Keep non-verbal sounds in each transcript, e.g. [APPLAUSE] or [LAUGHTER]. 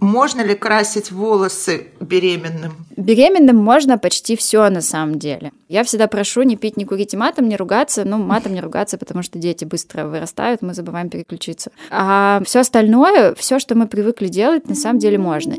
Можно ли красить волосы беременным? Беременным можно почти все на самом деле. Я всегда прошу не пить, не курить и матом, не ругаться. Ну, матом не ругаться, потому что дети быстро вырастают, мы забываем переключиться. А все остальное, все, что мы привыкли делать, на самом деле можно.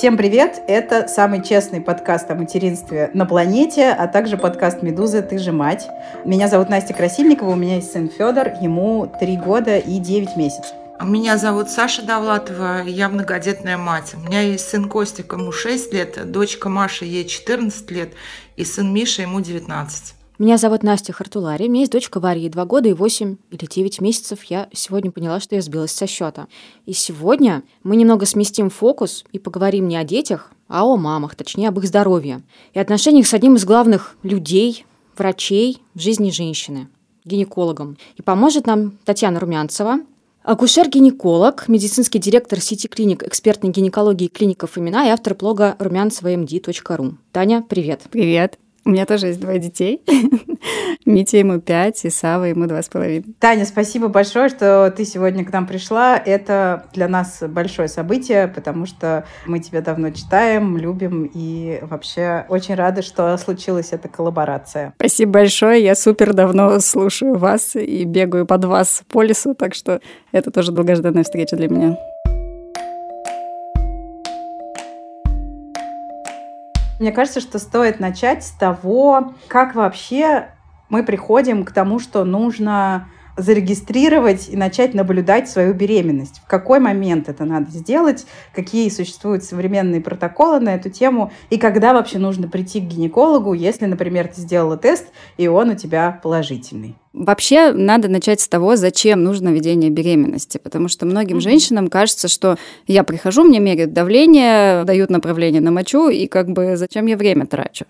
Всем привет! Это самый честный подкаст о материнстве на планете, а также подкаст «Медуза. Ты же мать». Меня зовут Настя Красильникова, у меня есть сын Федор, ему три года и девять месяцев. Меня зовут Саша Довлатова, я многодетная мать. У меня есть сын Костик, ему 6 лет, дочка Маша, ей 14 лет, и сын Миша, ему 19. Меня зовут Настя Хартулари, у меня есть дочка Варя, ей 2 года и 8 или 9 месяцев. Я сегодня поняла, что я сбилась со счета. И сегодня мы немного сместим фокус и поговорим не о детях, а о мамах, точнее, об их здоровье. И отношениях с одним из главных людей, врачей в жизни женщины, гинекологом. И поможет нам Татьяна Румянцева, Акушер-гинеколог, медицинский директор сети клиник экспертной гинекологии клиников имена и автор блога румянцевамд.ру. Таня, привет. Привет. У меня тоже есть двое детей. [LAUGHS] Мите ему пять, и Сава ему два с половиной. Таня, спасибо большое, что ты сегодня к нам пришла. Это для нас большое событие, потому что мы тебя давно читаем, любим и вообще очень рады, что случилась эта коллаборация. Спасибо большое. Я супер давно слушаю вас и бегаю под вас по лесу, так что это тоже долгожданная встреча для меня. Мне кажется, что стоит начать с того, как вообще мы приходим к тому, что нужно зарегистрировать и начать наблюдать свою беременность. В какой момент это надо сделать, какие существуют современные протоколы на эту тему, и когда вообще нужно прийти к гинекологу, если, например, ты сделала тест, и он у тебя положительный. Вообще надо начать с того, зачем нужно ведение беременности, потому что многим mm-hmm. женщинам кажется, что я прихожу, мне меряют давление, дают направление на мочу, и как бы зачем я время трачу.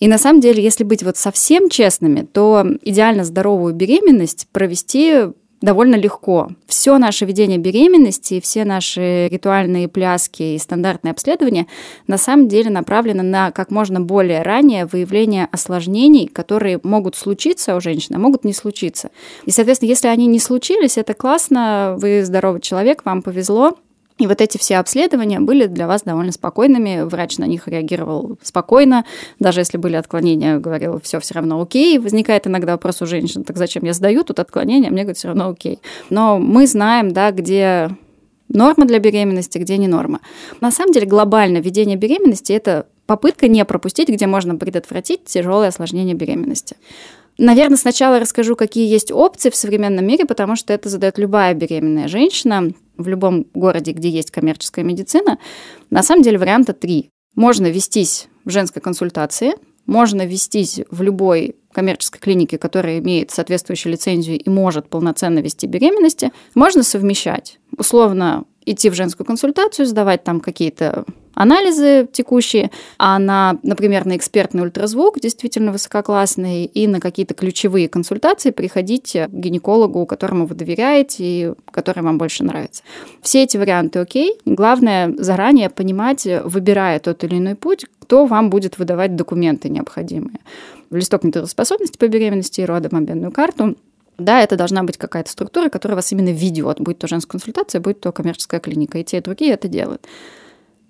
И на самом деле, если быть вот совсем честными, то идеально здоровую беременность провести довольно легко. Все наше ведение беременности, все наши ритуальные пляски и стандартные обследования на самом деле направлены на как можно более раннее выявление осложнений, которые могут случиться у женщины, а могут не случиться. И, соответственно, если они не случились, это классно, вы здоровый человек, вам повезло, и вот эти все обследования были для вас довольно спокойными. Врач на них реагировал спокойно. Даже если были отклонения, говорил, все все равно окей. Возникает иногда вопрос у женщин, так зачем я сдаю тут отклонения? Мне говорят, все равно окей. Но мы знаем, да, где норма для беременности, где не норма. На самом деле глобально ведение беременности – это попытка не пропустить, где можно предотвратить тяжелое осложнение беременности. Наверное, сначала расскажу, какие есть опции в современном мире, потому что это задает любая беременная женщина в любом городе, где есть коммерческая медицина. На самом деле варианта три. Можно вестись в женской консультации, можно вестись в любой коммерческой клинике, которая имеет соответствующую лицензию и может полноценно вести беременности. Можно совмещать. Условно идти в женскую консультацию, сдавать там какие-то анализы текущие, а на, например, на экспертный ультразвук, действительно высококлассный, и на какие-то ключевые консультации приходите к гинекологу, которому вы доверяете и который вам больше нравится. Все эти варианты окей. Главное заранее понимать, выбирая тот или иной путь, кто вам будет выдавать документы необходимые. Листок нетрудоспособности по беременности и родам, обменную карту, да, это должна быть какая-то структура, которая вас именно ведет, будь то женская консультация, будь то коммерческая клиника. И те, и другие это делают.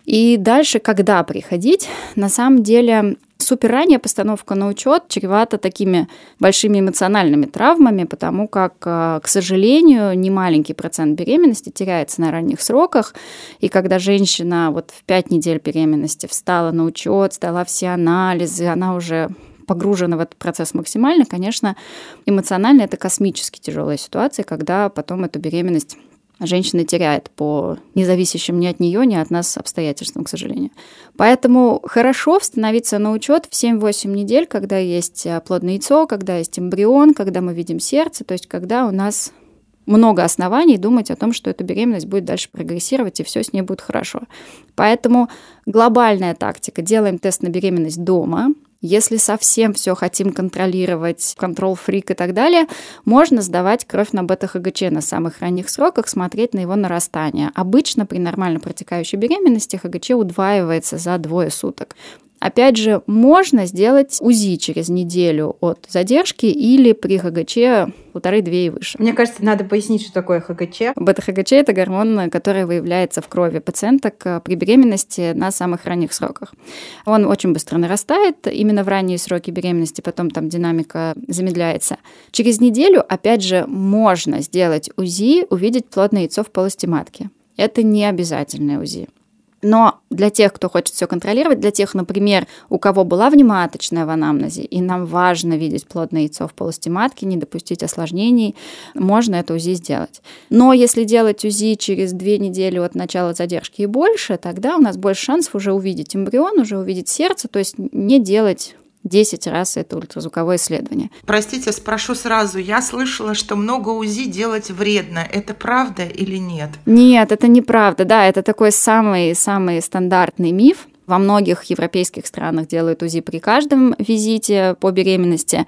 И дальше, когда приходить, на самом деле супер ранняя постановка на учет чревата такими большими эмоциональными травмами, потому как, э, к сожалению, немаленький процент беременности теряется на ранних сроках. И когда женщина вот в пять недель беременности встала на учет, сдала все анализы, она уже погружена в этот процесс максимально, конечно, эмоционально это космически тяжелая ситуация, когда потом эту беременность женщина теряет по независящим ни от нее, ни от нас обстоятельствам, к сожалению. Поэтому хорошо становиться на учет в 7-8 недель, когда есть э, плодное яйцо, когда есть эмбрион, когда мы видим сердце, то есть когда у нас много оснований думать о том, что эта беременность будет дальше прогрессировать, и все с ней будет хорошо. Поэтому глобальная тактика. Делаем тест на беременность дома, если совсем все хотим контролировать, контрол-фрик и так далее, можно сдавать кровь на бета-ХГЧ на самых ранних сроках, смотреть на его нарастание. Обычно при нормально протекающей беременности ХГЧ удваивается за двое суток. Опять же, можно сделать УЗИ через неделю от задержки или при ХГЧ полторы-две и выше. Мне кажется, надо пояснить, что такое ХГЧ. Бета-ХГЧ – это гормон, который выявляется в крови пациенток при беременности на самых ранних сроках. Он очень быстро нарастает именно в ранние сроки беременности, потом там динамика замедляется. Через неделю, опять же, можно сделать УЗИ, увидеть плодное яйцо в полости матки. Это не обязательное УЗИ. Но для тех, кто хочет все контролировать, для тех, например, у кого была внематочная в анамнезе, и нам важно видеть плодное яйцо в полости матки, не допустить осложнений, можно это УЗИ сделать. Но если делать УЗИ через две недели от начала задержки и больше, тогда у нас больше шансов уже увидеть эмбрион, уже увидеть сердце, то есть не делать 10 раз это ультразвуковое исследование. Простите, спрошу сразу. Я слышала, что много УЗИ делать вредно. Это правда или нет? Нет, это неправда. Да, это такой самый-самый стандартный миф. Во многих европейских странах делают УЗИ при каждом визите по беременности.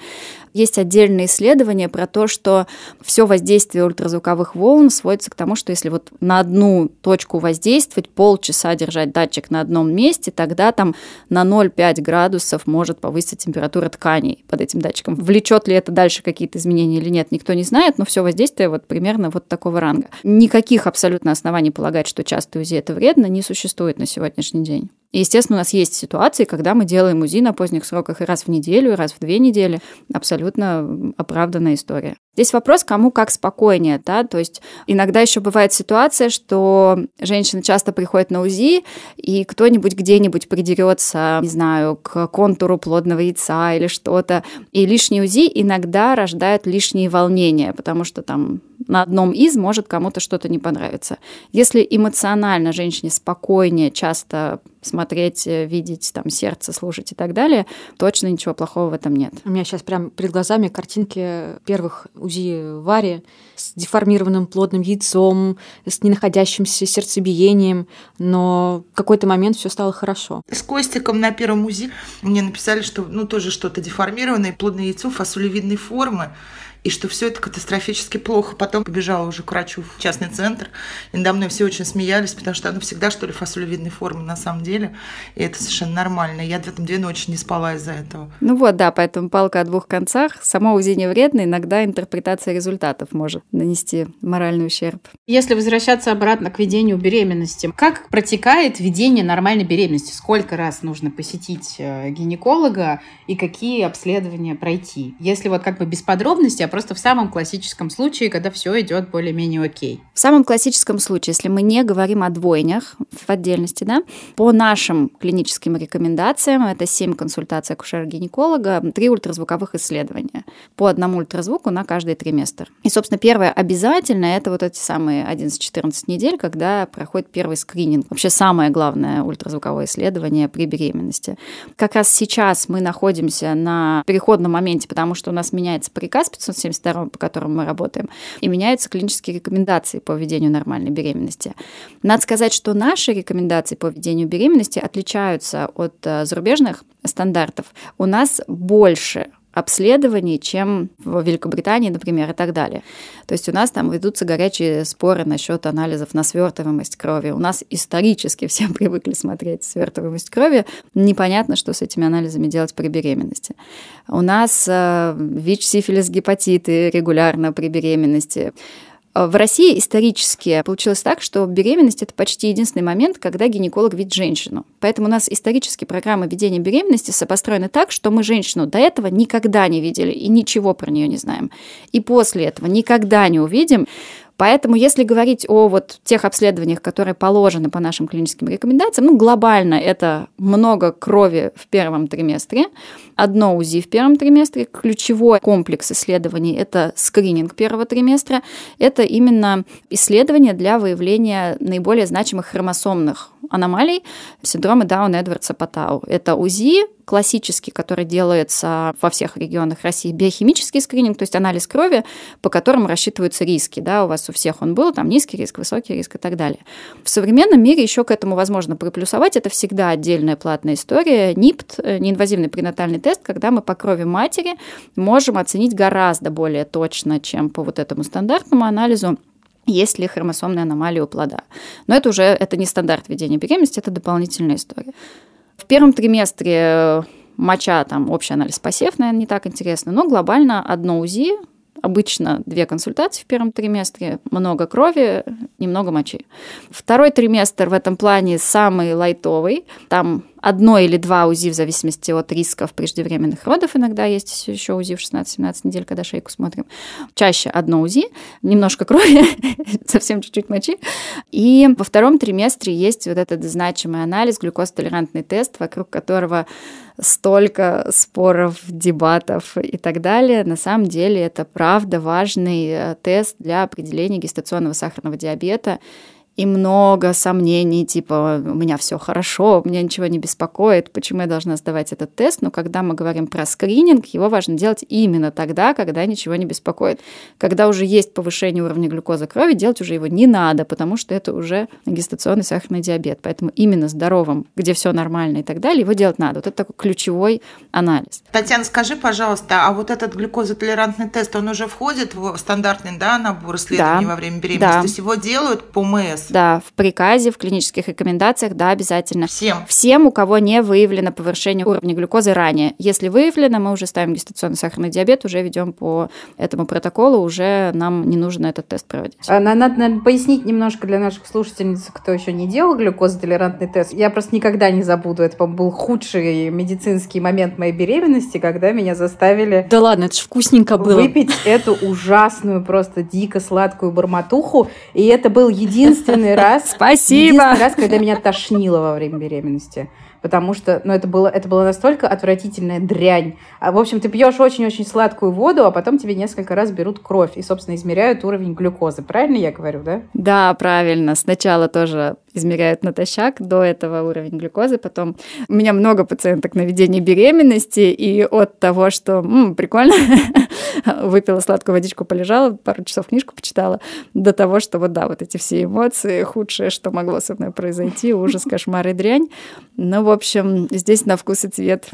Есть отдельные исследования про то, что все воздействие ультразвуковых волн сводится к тому, что если вот на одну точку воздействовать, полчаса держать датчик на одном месте, тогда там на 0,5 градусов может повыситься температура тканей под этим датчиком. Влечет ли это дальше какие-то изменения или нет, никто не знает, но все воздействие вот примерно вот такого ранга. Никаких абсолютно оснований полагать, что часто УЗИ это вредно, не существует на сегодняшний день. И, естественно, у нас есть ситуации, когда мы делаем УЗИ на поздних сроках и раз в неделю, и раз в две недели. Абсолютно оправданная история. Здесь вопрос, кому как спокойнее, да, то есть иногда еще бывает ситуация, что женщина часто приходит на УЗИ, и кто-нибудь где-нибудь придерется, не знаю, к контуру плодного яйца или что-то, и лишний УЗИ иногда рождает лишние волнения, потому что там на одном из может кому-то что-то не понравиться. Если эмоционально женщине спокойнее часто смотреть, видеть там сердце, слушать и так далее, точно ничего плохого в этом нет. У меня сейчас прям перед глазами картинки первых УЗИ Вари с деформированным плодным яйцом, с ненаходящимся сердцебиением, но в какой-то момент все стало хорошо. С Костиком на первом УЗИ мне написали, что ну тоже что-то деформированное, плодное яйцо фасолевидной формы и что все это катастрофически плохо. Потом побежала уже к врачу в частный центр, и надо мной все очень смеялись, потому что оно всегда, что ли, фасолевидной формы на самом деле, и это совершенно нормально. Я в этом две ночи не спала из-за этого. Ну вот, да, поэтому палка о двух концах. Само УЗИ не вредно, иногда интерпретация результатов может нанести моральный ущерб. Если возвращаться обратно к ведению беременности, как протекает ведение нормальной беременности? Сколько раз нужно посетить э, гинеколога и какие обследования пройти? Если вот как бы без подробностей, просто в самом классическом случае, когда все идет более-менее окей. В самом классическом случае, если мы не говорим о двойнях в отдельности, да, по нашим клиническим рекомендациям, это 7 консультаций акушера-гинеколога, 3 ультразвуковых исследования по одному ультразвуку на каждый триместр. И, собственно, первое обязательно это вот эти самые 11-14 недель, когда проходит первый скрининг. Вообще самое главное ультразвуковое исследование при беременности. Как раз сейчас мы находимся на переходном моменте, потому что у нас меняется приказ 500 72 по которому мы работаем, и меняются клинические рекомендации по ведению нормальной беременности. Надо сказать, что наши рекомендации по ведению беременности отличаются от э, зарубежных стандартов. У нас больше обследований, чем в Великобритании, например, и так далее. То есть у нас там ведутся горячие споры насчет анализов на свертываемость крови. У нас исторически [LAUGHS] все привыкли смотреть свертываемость крови. Непонятно, что с этими анализами делать при беременности. У нас э, ВИЧ, сифилис, гепатиты регулярно при беременности. Э, в России исторически получилось так, что беременность – это почти единственный момент, когда гинеколог видит женщину. Поэтому у нас исторически программа ведения беременности построена так, что мы женщину до этого никогда не видели и ничего про нее не знаем. И после этого никогда не увидим. Поэтому, если говорить о вот тех обследованиях, которые положены по нашим клиническим рекомендациям, ну, глобально это много крови в первом триместре, одно УЗИ в первом триместре, ключевой комплекс исследований – это скрининг первого триместра, это именно исследование для выявления наиболее значимых хромосомных аномалий синдрома Даун-Эдвардса-Патау. Это УЗИ, классический, который делается во всех регионах России, биохимический скрининг, то есть анализ крови, по которому рассчитываются риски. Да, у вас у всех он был, там низкий риск, высокий риск и так далее. В современном мире еще к этому возможно приплюсовать. Это всегда отдельная платная история. НИПТ, э, неинвазивный пренатальный тест, когда мы по крови матери можем оценить гораздо более точно, чем по вот этому стандартному анализу, есть ли хромосомная аномалия у плода. Но это уже это не стандарт ведения беременности, это дополнительная история. В первом триместре моча, там общий анализ посев, наверное, не так интересно, но глобально одно УЗИ, обычно две консультации в первом триместре, много крови, немного мочи. Второй триместр в этом плане самый лайтовый. Там одно или два УЗИ в зависимости от рисков преждевременных родов. Иногда есть еще УЗИ в 16-17 недель, когда шейку смотрим. Чаще одно УЗИ, немножко крови, [LAUGHS] совсем чуть-чуть мочи. И во втором триместре есть вот этот значимый анализ, глюкозтолерантный тест, вокруг которого столько споров, дебатов и так далее. На самом деле это правда важный э, тест для определения гестационного сахарного диабета и много сомнений, типа, у меня все хорошо, меня ничего не беспокоит, почему я должна сдавать этот тест. Но когда мы говорим про скрининг, его важно делать именно тогда, когда ничего не беспокоит. Когда уже есть повышение уровня глюкозы крови, делать уже его не надо, потому что это уже гестационный сахарный диабет. Поэтому именно здоровым, где все нормально и так далее, его делать надо. Вот это такой ключевой анализ. Татьяна, скажи, пожалуйста, а вот этот глюкозотолерантный тест, он уже входит в стандартный да, набор исследований да, во время беременности? Да. То есть его делают по МС? Да, в приказе, в клинических рекомендациях, да, обязательно. Всем? Всем, у кого не выявлено повышение уровня глюкозы ранее. Если выявлено, мы уже ставим гестационный сахарный диабет, уже ведем по этому протоколу, уже нам не нужно этот тест проводить. А, надо, надо пояснить немножко для наших слушательниц, кто еще не делал глюкозотолерантный тест. Я просто никогда не забуду, это был худший медицинский момент моей беременности, когда меня заставили... Да ладно, это же вкусненько было. Выпить эту ужасную, просто дико сладкую барматуху, и это был единственный единственный [LAUGHS] раз. Спасибо. Единственный раз, когда меня тошнило во время беременности потому что, ну, это было, это была настолько отвратительная дрянь. А, в общем, ты пьешь очень-очень сладкую воду, а потом тебе несколько раз берут кровь и, собственно, измеряют уровень глюкозы. Правильно я говорю, да? Да, правильно. Сначала тоже измеряют натощак, до этого уровень глюкозы, потом у меня много пациенток на ведении беременности, и от того, что м, прикольно, [LAUGHS] [LAUGHS] выпила сладкую водичку, полежала, пару часов книжку почитала, до того, что вот да, вот эти все эмоции, худшее, что могло со мной произойти, ужас, кошмар и дрянь. Но, в общем, здесь на вкус и цвет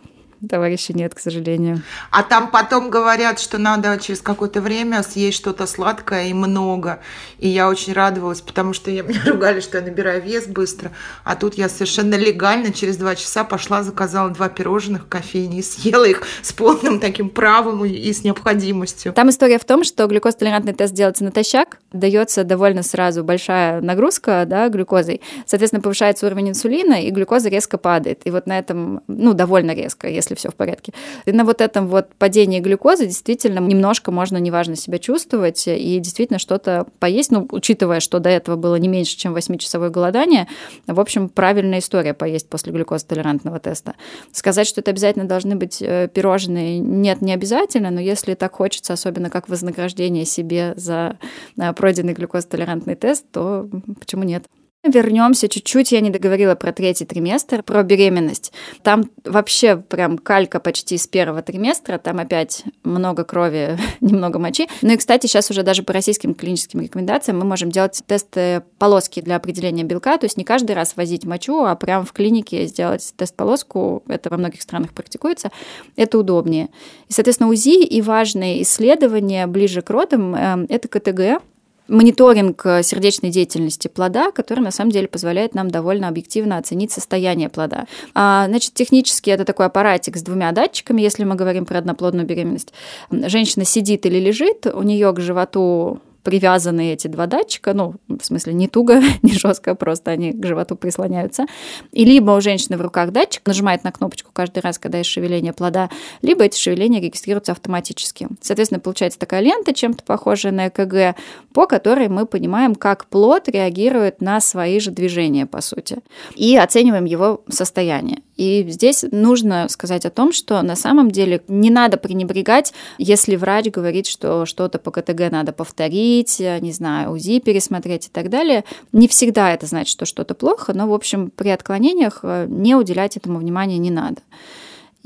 товарища нет, к сожалению. А там потом говорят, что надо через какое-то время съесть что-то сладкое и много. И я очень радовалась, потому что я, [LAUGHS] меня ругали, что я набираю вес быстро. А тут я совершенно легально через два часа пошла, заказала два пирожных в кофейне и съела их с полным таким правом и с необходимостью. Там история в том, что глюкозтолерантный тест делается натощак, дается довольно сразу большая нагрузка да, глюкозой. Соответственно, повышается уровень инсулина, и глюкоза резко падает. И вот на этом, ну, довольно резко, если если все в порядке. И на вот этом вот падении глюкозы действительно немножко можно неважно себя чувствовать и действительно что-то поесть, ну, учитывая, что до этого было не меньше, чем 8-часовое голодание, в общем, правильная история поесть после глюкозотолерантного теста. Сказать, что это обязательно должны быть э, пирожные, нет, не обязательно, но если так хочется, особенно как вознаграждение себе за э, пройденный глюкозотолерантный тест, то почему нет? Вернемся чуть-чуть, я не договорила про третий триместр, про беременность. Там вообще прям калька почти с первого триместра, там опять много крови, [LAUGHS] немного мочи. Ну и, кстати, сейчас уже даже по российским клиническим рекомендациям мы можем делать тесты полоски для определения белка, то есть не каждый раз возить мочу, а прям в клинике сделать тест-полоску, это во многих странах практикуется, это удобнее. И, соответственно, УЗИ и важные исследования ближе к родам э, – это КТГ, мониторинг э, сердечной деятельности плода, который на самом деле позволяет нам довольно объективно оценить состояние плода. А, значит, технически это такой аппаратик с двумя датчиками, если мы говорим про одноплодную беременность. Женщина сидит или лежит, у нее к животу привязаны эти два датчика, ну, в смысле, не туго, [LAUGHS] не жестко, просто они к животу прислоняются. И либо у женщины в руках датчик, нажимает на кнопочку каждый раз, когда есть шевеление плода, либо эти шевеления регистрируются автоматически. Соответственно, получается такая лента, чем-то похожая на ЭКГ, по которой мы понимаем, как плод реагирует на свои же движения, по сути, и оцениваем его состояние. И здесь нужно сказать о том, что на самом деле не надо пренебрегать, если врач говорит, что что-то по КТГ надо повторить, не знаю, УЗИ пересмотреть и так далее. Не всегда это значит, что что-то плохо, но, в общем, при отклонениях э, не уделять этому внимания не надо.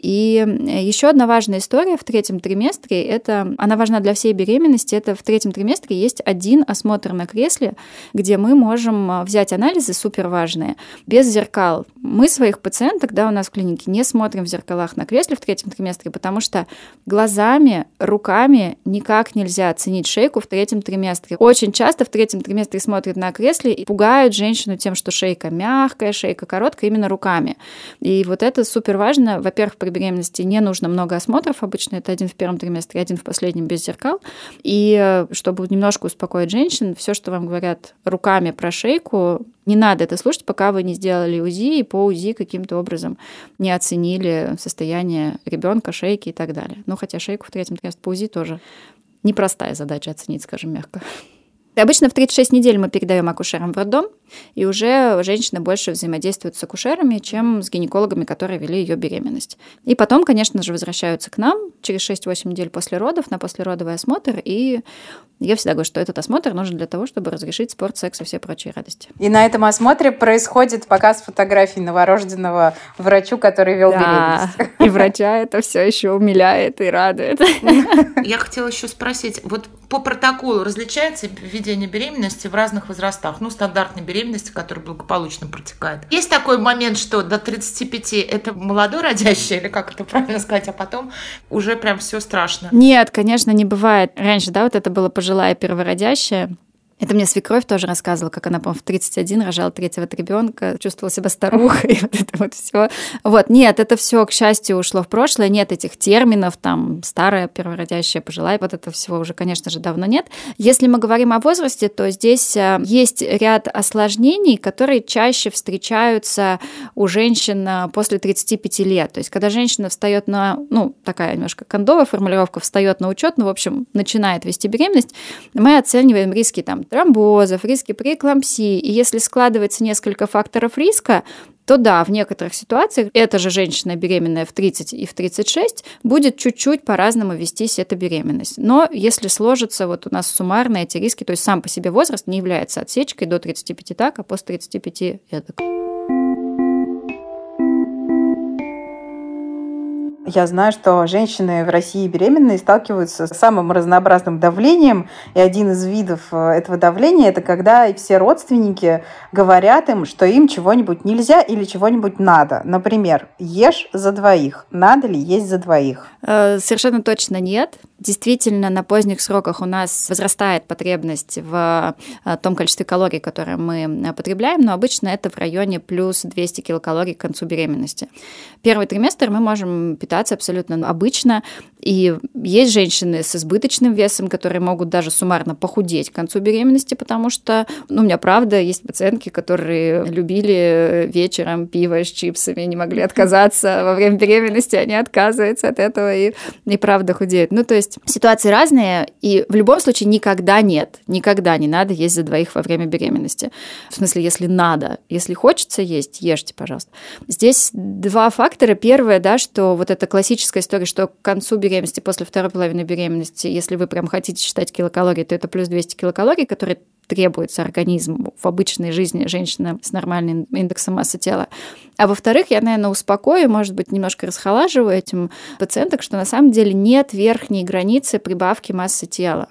И еще одна важная история в третьем триместре, это, она важна для всей беременности, это в третьем триместре есть один осмотр на кресле, где мы можем взять анализы супер важные, без зеркал. Мы своих пациенток, да, у нас в клинике не смотрим в зеркалах на кресле в третьем триместре, потому что глазами, руками никак нельзя оценить шейку в третьем триместре. Очень часто в третьем триместре смотрят на кресле и пугают женщину тем, что шейка мягкая, шейка короткая, именно руками. И вот это супер важно. Во-первых, при беременности не нужно много осмотров, обычно это один в первом триместре, один в последнем без зеркал. И э, чтобы немножко успокоить женщин, все, что вам говорят руками про шейку, не надо это слушать, пока вы не сделали УЗИ и по УЗИ каким-то образом не оценили состояние ребенка, шейки и так далее. Ну, хотя шейку в третьем триместре по УЗИ тоже непростая задача оценить, скажем мягко. Обычно в 36 недель мы передаем акушерам в роддом, и уже женщины больше взаимодействуют с акушерами, чем с гинекологами, которые вели ее беременность. И потом, конечно же, возвращаются к нам через 6-8 недель после родов на послеродовый осмотр, и я всегда говорю, что этот осмотр нужен для того, чтобы разрешить спорт, секс и все прочие радости. И на этом осмотре происходит показ фотографий новорожденного врачу, который вел да, беременность. И врача это все еще умиляет и радует. Я хотела еще спросить, вот по протоколу различается введение беременности в разных возрастах? Ну, стандартной беременности, которая благополучно протекает. Есть такой момент, что до 35 это молодой родящий, или как это правильно сказать, а потом уже прям все страшно? Нет, конечно, не бывает. Раньше, да, вот это было пожилая первородящая, это мне свекровь тоже рассказывала, как она, по-моему, в 31 рожала третьего ребенка, чувствовала себя старухой, [LAUGHS] вот это вот все. Вот, нет, это все, к счастью, ушло в прошлое, нет этих терминов, там, старая, первородящая, пожилая, вот это всего уже, конечно же, давно нет. Если мы говорим о возрасте, то здесь э, есть ряд осложнений, которые чаще встречаются у женщин э, после 35 лет. То есть, когда женщина встает на, ну, такая немножко кондовая формулировка, встает на учет, ну, в общем, начинает вести беременность, мы оцениваем риски там тромбозов, риски преэклампсии. И если складывается несколько факторов риска, то да, в некоторых ситуациях эта же женщина беременная в 30 и в 36 будет чуть-чуть по-разному вестись эта беременность. Но если сложится вот у нас суммарно эти риски, то есть сам по себе возраст не является отсечкой до 35 так, а после 35 эдак. Я знаю, что женщины в России беременные сталкиваются с самым разнообразным давлением, и один из видов э, этого давления – это когда все родственники говорят им, что им чего-нибудь нельзя или чего-нибудь надо. Например, ешь за двоих. Надо ли есть за двоих? Э, совершенно точно нет. Действительно, на поздних сроках у нас возрастает потребность в э, том количестве калорий, которые мы потребляем, но обычно это в районе плюс 200 килокалорий к концу беременности. Первый триместр мы можем питаться абсолютно обычно, и есть женщины с избыточным весом, которые могут даже суммарно похудеть к концу беременности, потому что, ну, у меня правда есть пациентки, которые любили вечером пиво с чипсами, не могли отказаться во время беременности, они отказываются от этого и, и правда худеют. Ну, то есть ситуации разные, и в любом случае никогда нет, никогда не надо есть за двоих во время беременности. В смысле, если надо, если хочется есть, ешьте, пожалуйста. Здесь два фактора. Первое, да, что вот эта классическая история, что к концу беременности после второй половины беременности, если вы прям хотите считать килокалории, то это плюс 200 килокалорий, которые требуется организму в обычной жизни женщины с нормальным индексом массы тела. А во-вторых, я, наверное, успокою, может быть, немножко расхолаживаю этим пациенток, что на самом деле нет верхней границы прибавки массы тела.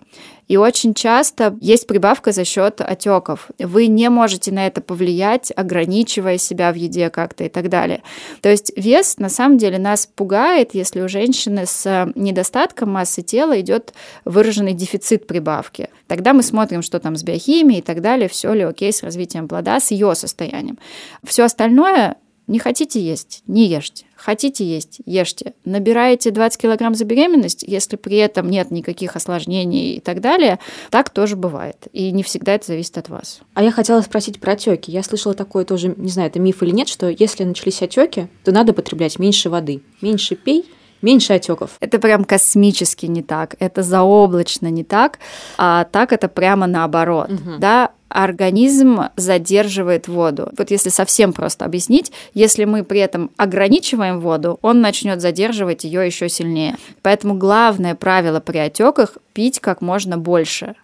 И очень часто есть прибавка за счет отеков. Вы не можете на это повлиять, ограничивая себя в еде как-то и так далее. То есть вес на самом деле нас пугает, если у женщины с недостатком массы тела идет выраженный дефицит прибавки. Тогда мы смотрим, что там с биохимией и так далее, все ли окей с развитием плода, с ее состоянием. Все остальное не хотите есть, не ешьте. Хотите есть, ешьте. Набираете 20 килограмм за беременность, если при этом нет никаких осложнений и так далее, так тоже бывает. И не всегда это зависит от вас. А я хотела спросить про отеки. Я слышала такое тоже, не знаю, это миф или нет, что если начались отеки, то надо потреблять меньше воды. Меньше пей, меньше отеков. Это прям космически не так, это заоблачно не так, а так это прямо наоборот. Угу. Да, организм задерживает воду. Вот если совсем просто объяснить, если мы при этом ограничиваем воду, он начнет задерживать ее еще сильнее. Поэтому главное правило при отеках пить как можно больше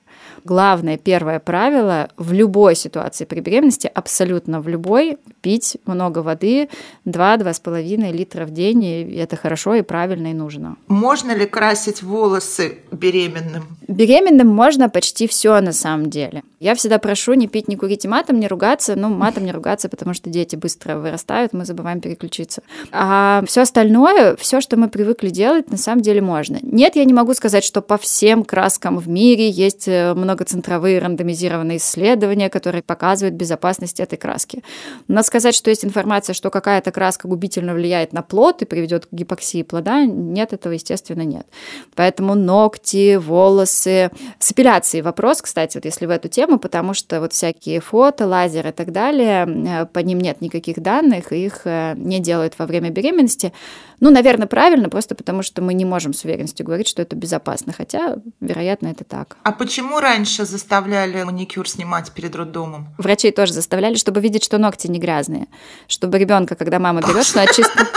главное первое правило в любой ситуации при беременности, абсолютно в любой, пить много воды, 2-2,5 литра в день, и это хорошо и правильно и нужно. Можно ли красить волосы беременным? Беременным можно почти все на самом деле. Я всегда прошу не пить, не курить и матом, не ругаться. Ну, матом не ругаться, потому что дети быстро вырастают, мы забываем переключиться. А все остальное, все, что мы привыкли делать, на самом деле можно. Нет, я не могу сказать, что по всем краскам в мире есть э, многоцентровые рандомизированные исследования, которые показывают безопасность этой краски. Но сказать, что есть информация, что какая-то краска губительно влияет на плод и приведет к гипоксии плода, нет, этого, естественно, нет. Поэтому ногти, волосы, с эпиляцией вопрос, кстати, вот если в эту тему, потому что вот всякие фото, лазер и так далее, э, по ним нет никаких данных, их э, не делают во время беременности. Ну, наверное, правильно, просто потому что мы не можем с уверенностью говорить, что это безопасно, хотя, вероятно, это так. А почему раньше заставляли маникюр снимать перед роддомом? Врачей тоже заставляли, чтобы видеть, что ногти не грязные, чтобы ребенка, когда мама берет, что она чисто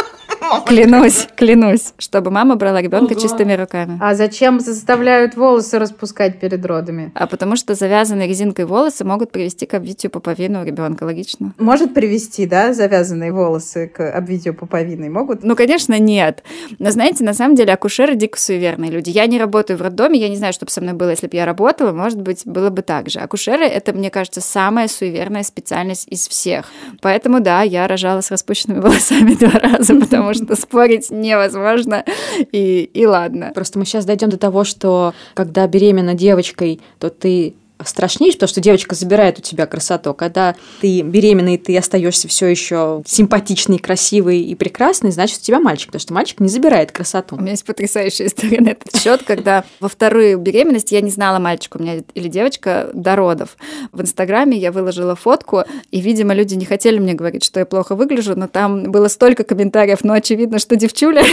Клянусь, клянусь, чтобы мама брала ребенка Ого. чистыми руками. А зачем заставляют волосы распускать перед родами? А потому что завязанные резинкой волосы могут привести к обвитию пуповины у ребенка, логично. Может привести, да, завязанные волосы к обвитию пуповины? Могут? Ну, конечно, нет. Но знаете, на самом деле акушеры дико суеверные люди. Я не работаю в роддоме, я не знаю, что бы со мной было, если бы я работала, может быть, было бы так же. Акушеры — это, мне кажется, самая суеверная специальность из всех. Поэтому, да, я рожала с распущенными [LAUGHS] волосами два раза, потому что [LAUGHS] спорить невозможно, и, и ладно. Просто мы сейчас дойдем до того, что когда беременна девочкой, то ты страшнее, потому что девочка забирает у тебя красоту. Когда ты беременный, ты остаешься все еще симпатичный, красивый и прекрасный, значит, у тебя мальчик, потому что мальчик не забирает красоту. У меня есть потрясающая история на этот счет, когда во вторую беременность я не знала, мальчик у меня или девочка до родов. В Инстаграме я выложила фотку, и, видимо, люди не хотели мне говорить, что я плохо выгляжу, но там было столько комментариев, но очевидно, что девчуля.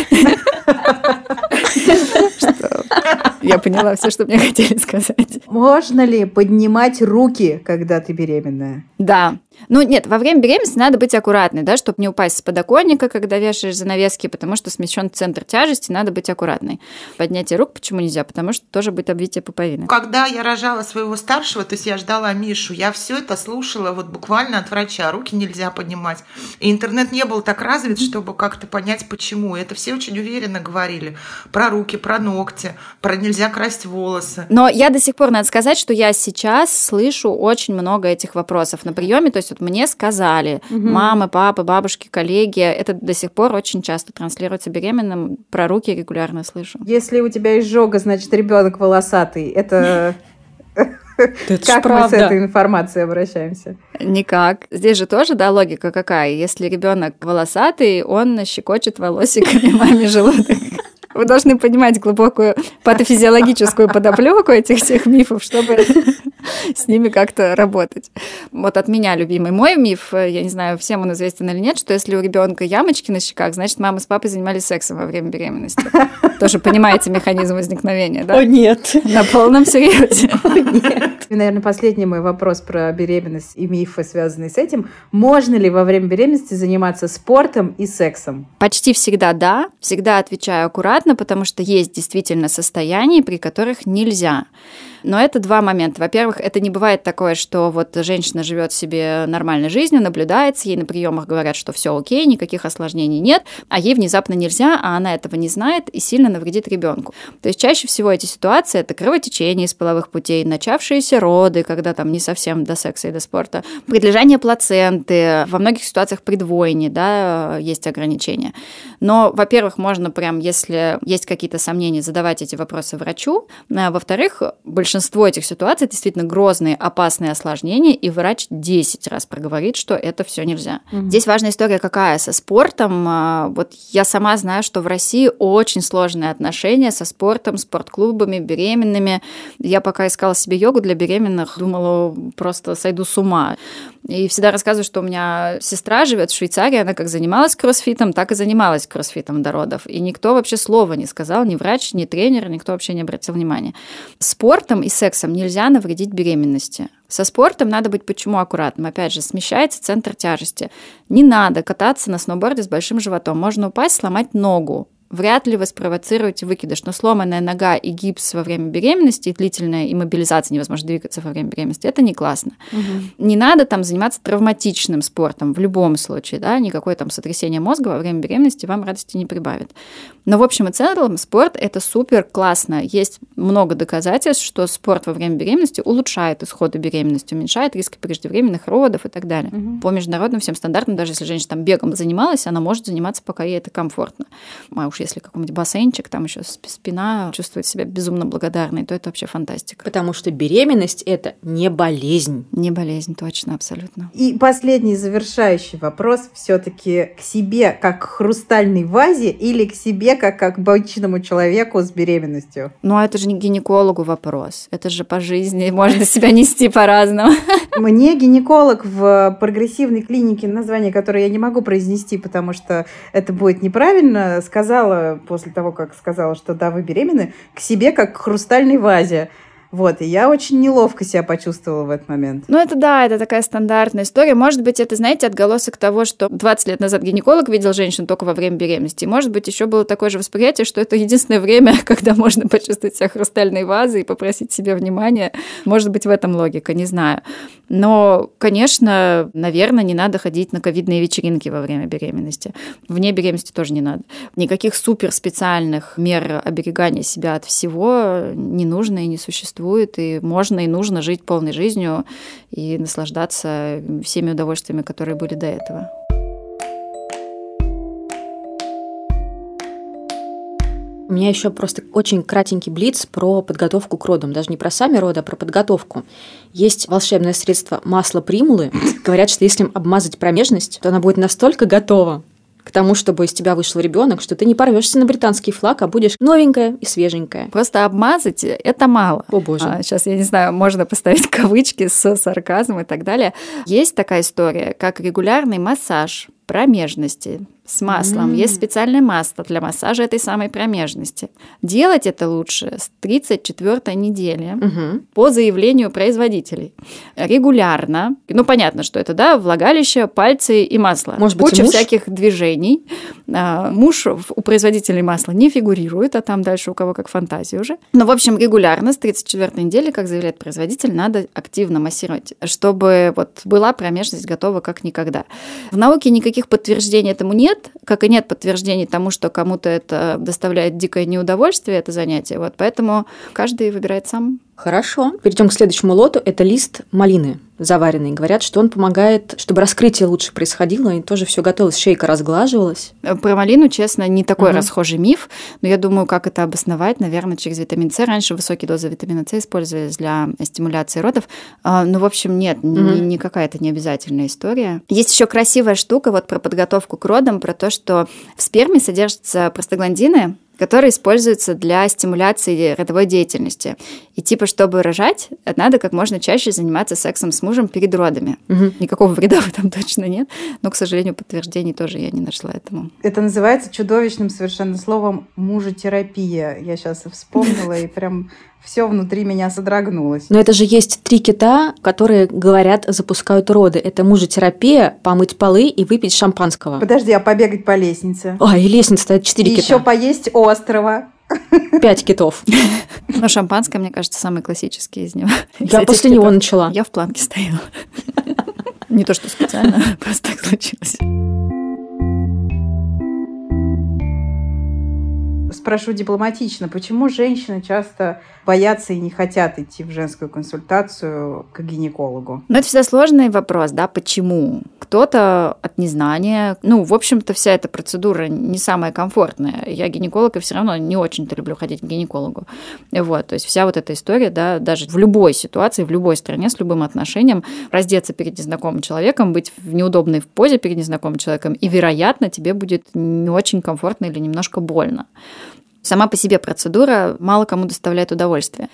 Я поняла все, что мне хотели сказать. Можно ли поднимать руки, когда ты беременная? Да. Ну, нет, во время беременности надо быть аккуратной, да, чтобы не упасть с подоконника, когда вешаешь занавески, потому что смещен центр тяжести, надо быть аккуратной. Поднятие рук почему нельзя? Потому что тоже будет обвитие пуповины. Когда я рожала своего старшего, то есть я ждала Мишу, я все это слушала вот буквально от врача. Руки нельзя поднимать. И интернет не был так развит, чтобы как-то понять, почему. И это все очень уверенно говорили. Про руки, про ногти, про нельзя красть волосы. Но я до сих пор, надо сказать, что я сейчас слышу очень много этих вопросов на приеме. То есть вот мне сказали, угу. мамы, папы, бабушки, коллеги, это до сих пор очень часто транслируется беременным, про руки регулярно слышу. Если у тебя изжога, значит, ребенок волосатый, это... [LAUGHS] Это как мы с этой информацией обращаемся? Никак. Здесь же тоже, да, логика какая. Если ребенок волосатый, он щекочет волосиками [LAUGHS] маме желудок. Вы должны понимать глубокую патофизиологическую подоплеку этих всех мифов, чтобы [LAUGHS] с ними как-то работать. Вот от меня любимый мой миф, я не знаю, всем он известен или нет, что если у ребенка ямочки на щеках, значит, мама с папой занимались сексом во время беременности. [LAUGHS] Тоже понимаете механизм возникновения, да? О, нет. На полном серьезе. [LAUGHS] О, нет. И, наверное, последний мой вопрос про беременность и мифы, связанные с этим. Можно ли во время беременности заниматься спортом и сексом? Почти всегда да. Всегда отвечаю аккуратно, потому что есть действительно состояния, при которых нельзя. Но это два момента. Во-первых, это не бывает такое, что вот женщина живет себе нормальной жизнью, наблюдается, ей на приемах говорят, что все окей, никаких осложнений нет, а ей внезапно нельзя, а она этого не знает и сильно навредит ребенку. То есть чаще всего эти ситуации это кровотечение из половых путей, начавшиеся роды, когда там не совсем до секса и до спорта, предлежание плаценты, во многих ситуациях предвойни, да, есть ограничения. Но, во-первых, можно прям, если есть какие-то сомнения, задавать эти вопросы врачу. А, во-вторых, большинство этих ситуаций действительно грозные, опасные осложнения, и врач 10 раз проговорит, что это все нельзя. Угу. Здесь важная история какая со спортом. А, вот я сама знаю, что в России очень сложные отношения со спортом, спортклубами, беременными. Я пока искала себе йогу для беременных, думала, просто сойду с ума. И всегда рассказываю, что у меня сестра живет в Швейцарии, она как занималась кроссфитом, так и занималась кроссфитом до родов. И никто вообще слова не сказал, ни врач, ни тренер, никто вообще не обратил внимания. Спортом и сексом нельзя навредить беременности. Со спортом надо быть почему аккуратным? Опять же, смещается центр тяжести. Не надо кататься на сноуборде с большим животом. Можно упасть, сломать ногу вряд ли вы спровоцируете выкидыш. Но сломанная нога и гипс во время беременности, и длительная иммобилизация, невозможно двигаться во время беременности, это не классно. Угу. Не надо там заниматься травматичным спортом в любом случае, да, никакое там сотрясение мозга во время беременности вам радости не прибавит. Но в общем и целом спорт это супер классно. Есть много доказательств, что спорт во время беременности улучшает исходы беременности, уменьшает риски преждевременных родов и так далее. Угу. По международным всем стандартам, даже если женщина там бегом занималась, она может заниматься, пока ей это комфортно. А уж если какой-нибудь бассейнчик, там еще спина чувствует себя безумно благодарной, то это вообще фантастика. Потому что беременность – это не болезнь. Не болезнь, точно, абсолютно. И последний завершающий вопрос все таки к себе как к хрустальной вазе или к себе как к обычному человеку с беременностью? Ну, это же не гинекологу вопрос. Это же по жизни [LAUGHS] можно себя нести по-разному. [LAUGHS] Мне гинеколог в прогрессивной клинике, название которой я не могу произнести, потому что это будет неправильно, сказала после того, как сказала, что да, вы беременны, к себе как к хрустальной вазе. Вот, и я очень неловко себя почувствовала в этот момент. Ну, это да, это такая стандартная история. Может быть, это, знаете, отголосок того, что 20 лет назад гинеколог видел женщину только во время беременности. может быть, еще было такое же восприятие, что это единственное время, [LAUGHS] когда можно почувствовать себя хрустальной вазой и попросить себе внимания. Может быть, в этом логика, не знаю. Но, конечно, наверное, не надо ходить на ковидные вечеринки во время беременности. Вне беременности тоже не надо. Никаких супер специальных мер оберегания себя от всего не нужно и не существует существует, и можно и нужно жить полной жизнью и наслаждаться всеми удовольствиями, которые были до этого. У меня еще просто очень кратенький блиц про подготовку к родам. Даже не про сами роды, а про подготовку. Есть волшебное средство масло примулы. Говорят, что если им обмазать промежность, то она будет настолько готова, к тому, чтобы из тебя вышел ребенок, что ты не порвешься на британский флаг, а будешь новенькая и свеженькая. Просто обмазать это мало. О боже. А, сейчас, я не знаю, можно поставить кавычки с сарказмом и так далее. Есть такая история, как регулярный массаж промежности с маслом. Mm. Есть специальное масло для массажа этой самой промежности. Делать это лучше с 34 недели mm-hmm. по заявлению производителей. Регулярно. Ну, понятно, что это, да, влагалище, пальцы и масло. Может быть, Куча муж? всяких движений. А, муж у производителей масла не фигурирует, а там дальше у кого как фантазия уже. Но, в общем, регулярно с 34 недели, как заявляет производитель, надо активно массировать, чтобы вот была промежность готова как никогда. В науке никаких подтверждений этому нет, как и нет подтверждений тому, что кому-то это доставляет дикое неудовольствие, это занятие. Вот поэтому каждый выбирает сам. Хорошо. Перейдем к следующему лоту. Это лист малины заваренный. Говорят, что он помогает, чтобы раскрытие лучше происходило, и тоже все готовилось, шейка разглаживалась. Про малину, честно, не такой угу. расхожий миф, но я думаю, как это обосновать, наверное, через витамин С. Раньше высокие дозы витамина С использовались для стимуляции родов. А, ну, в общем, нет, угу. не, не какая-то необязательная история. Есть еще красивая штука вот про подготовку к родам, про то, что в сперме содержатся простагландины, которые используются для стимуляции родовой деятельности. И типа, чтобы рожать, надо как можно чаще заниматься сексом с мужем перед родами. Угу. Никакого вреда [LAUGHS] в этом точно нет, но, к сожалению, подтверждений тоже я не нашла этому. Это называется чудовищным совершенно словом мужетерапия. Я сейчас вспомнила и прям все внутри меня содрогнулось. Но это же есть три кита, которые, говорят, запускают роды. Это мужетерапия, помыть полы и выпить шампанского. Подожди, а побегать по лестнице? А, и лестница стоит четыре кита. Еще поесть острова. Пять китов. Но шампанское, мне кажется, самый классический из него. Я после него начала. Я в планке стояла. Не то, что специально, [LAUGHS] просто так случилось. Спрошу дипломатично, почему женщины часто боятся и не хотят идти в женскую консультацию к гинекологу? Ну, это всегда сложный вопрос, да, почему? Кто-то от незнания. Ну, в общем-то, вся эта процедура не самая комфортная. Я гинеколог, и все равно не очень-то люблю ходить к гинекологу. Вот, то есть вся вот эта история, да, даже в любой ситуации, в любой стране, с любым отношением, раздеться перед незнакомым человеком, быть в неудобной позе перед незнакомым человеком, и, вероятно, тебе будет не очень комфортно или немножко больно. Сама по себе процедура мало кому доставляет удовольствие.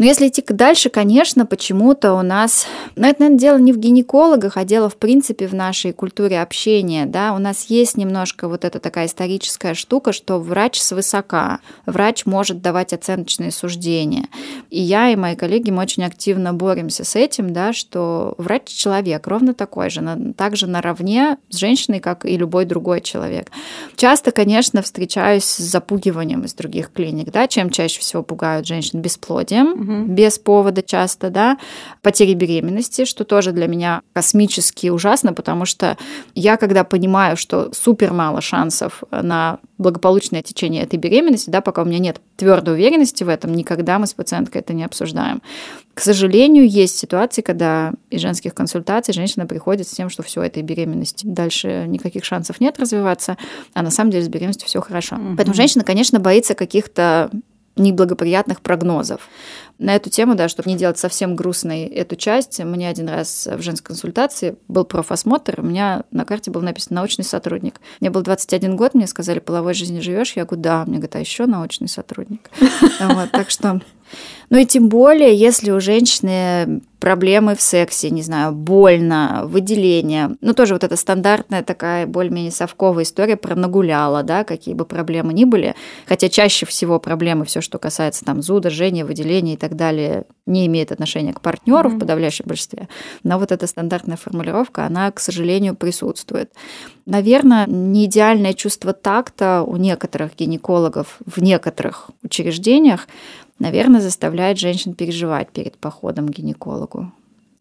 Но если идти дальше, конечно, почему-то у нас... Но это, наверное, дело не в гинекологах, а дело, в принципе, в нашей культуре общения. Да? У нас есть немножко вот эта такая историческая штука, что врач свысока, врач может давать оценочные суждения. И я и мои коллеги, мы очень активно боремся с этим, да, что врач человек ровно такой же, также наравне с женщиной, как и любой другой человек. Часто, конечно, встречаюсь с запугиванием из других клиник, да, чем чаще всего пугают женщин бесплодием, угу. без повода часто, да, потери беременности, что тоже для меня космически ужасно, потому что я, когда понимаю, что супер мало шансов на благополучное течение этой беременности, да, пока у меня нет твердой уверенности в этом, никогда мы с пациенткой это не обсуждаем. К сожалению, есть ситуации, когда из женских консультаций женщина приходит с тем, что все этой беременности дальше никаких шансов нет развиваться, а на самом деле с беременностью все хорошо. Угу. Поэтому женщина, конечно, боится каких-то неблагоприятных прогнозов. На эту тему, да, чтобы не делать совсем грустной эту часть, мне один раз в женской консультации был профосмотр, у меня на карте был написан научный сотрудник. Мне был 21 год, мне сказали, половой жизни живешь? Я говорю, да. Мне говорят, а еще научный сотрудник. [LAUGHS] Так что ну и тем более, если у женщины проблемы в сексе, не знаю, больно, выделение. Ну, тоже вот эта стандартная такая более-менее совковая история про нагуляла, да, какие бы проблемы ни были. Хотя чаще всего проблемы, все, что касается там зуда, жжения, выделения и так далее, не имеет отношения к партнеру mm-hmm. в подавляющем большинстве. Но вот эта стандартная формулировка, она, к сожалению, присутствует. Наверное, не идеальное чувство такта у некоторых гинекологов в некоторых учреждениях, наверное, заставляет женщин переживать перед походом к гинекологу.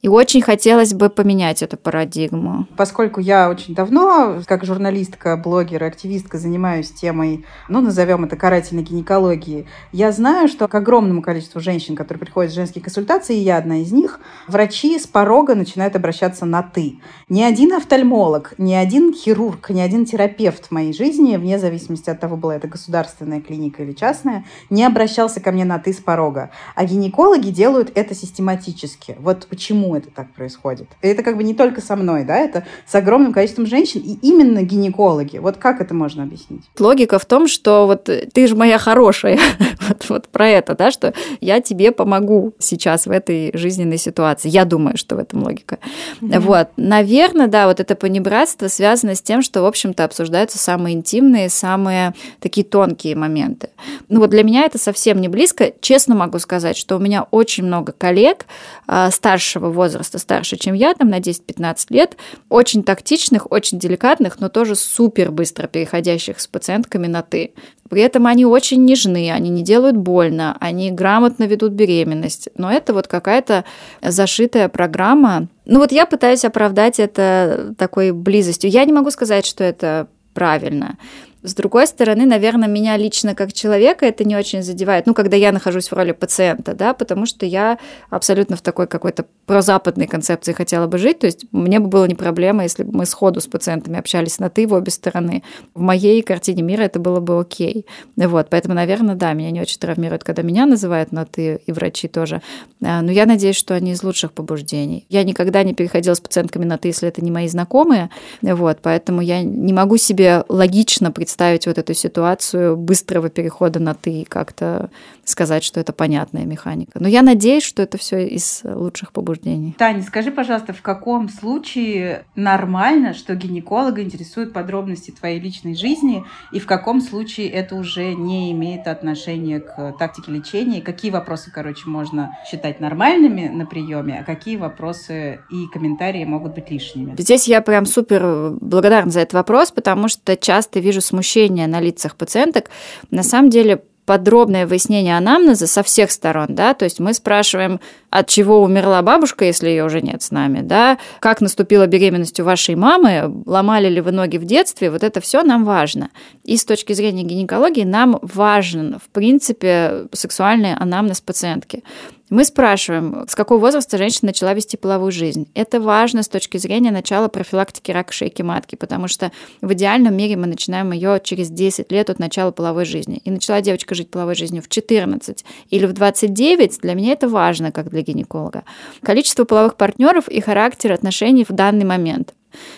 И очень хотелось бы поменять эту парадигму. Поскольку я очень давно, как журналистка, блогер, активистка, занимаюсь темой, ну, назовем это карательной гинекологии, я знаю, что к огромному количеству женщин, которые приходят в женские консультации, и я одна из них, врачи с порога начинают обращаться на «ты». Ни один офтальмолог, ни один хирург, ни один терапевт в моей жизни, вне зависимости от того, была это государственная клиника или частная, не обращался ко мне на «ты» с порога. А гинекологи делают это систематически. Вот почему это так происходит. И это как бы не только со мной, да, это с огромным количеством женщин, и именно гинекологи. Вот как это можно объяснить? Логика в том, что вот ты же моя хорошая, [LAUGHS] вот, вот про это, да, что я тебе помогу сейчас в этой жизненной ситуации. Я думаю, что в этом логика. Mm-hmm. Вот, наверное, да, вот это понебратство связано с тем, что, в общем-то, обсуждаются самые интимные, самые такие тонкие моменты. Ну вот для меня это совсем не близко. Честно могу сказать, что у меня очень много коллег а, старшего возраста, старше, чем я, там на 10-15 лет, очень тактичных, очень деликатных, но тоже супер быстро переходящих с пациентками на «ты». При этом они очень нежны, они не делают больно, они грамотно ведут беременность. Но это вот какая-то зашитая программа. Ну вот я пытаюсь оправдать это такой близостью. Я не могу сказать, что это правильно. С другой стороны, наверное, меня лично как человека это не очень задевает, ну, когда я нахожусь в роли пациента, да, потому что я абсолютно в такой какой-то прозападной концепции хотела бы жить, то есть мне бы было не проблема, если бы мы сходу с пациентами общались на «ты» в обе стороны. В моей картине мира это было бы окей. Вот, поэтому, наверное, да, меня не очень травмирует, когда меня называют на «ты» и врачи тоже. А, но я надеюсь, что они из лучших побуждений. Я никогда не переходила с пациентками на «ты», если это не мои знакомые, вот, поэтому я не могу себе логично представить, представить вот эту ситуацию быстрого перехода на «ты» и как-то сказать, что это понятная механика. Но я надеюсь, что это все из лучших побуждений. Таня, скажи, пожалуйста, в каком случае нормально, что гинеколога интересуют подробности твоей личной жизни, и в каком случае это уже не имеет отношения к тактике лечения? Какие вопросы, короче, можно считать нормальными на приеме, а какие вопросы и комментарии могут быть лишними? Здесь я прям супер благодарна за этот вопрос, потому что часто вижу смущение на лицах пациенток. На самом деле подробное выяснение анамнеза со всех сторон, да, то есть мы спрашиваем, от чего умерла бабушка, если ее уже нет с нами, да, как наступила беременность у вашей мамы, ломали ли вы ноги в детстве, вот это все нам важно. И с точки зрения гинекологии нам важен, в принципе, сексуальный анамнез пациентки. Мы спрашиваем, с какого возраста женщина начала вести половую жизнь. Это важно с точки зрения начала профилактики рака шейки матки, потому что в идеальном мире мы начинаем ее через 10 лет от начала половой жизни. И начала девочка жить половой жизнью в 14 или в 29, для меня это важно, как для гинеколога. Количество половых партнеров и характер отношений в данный момент.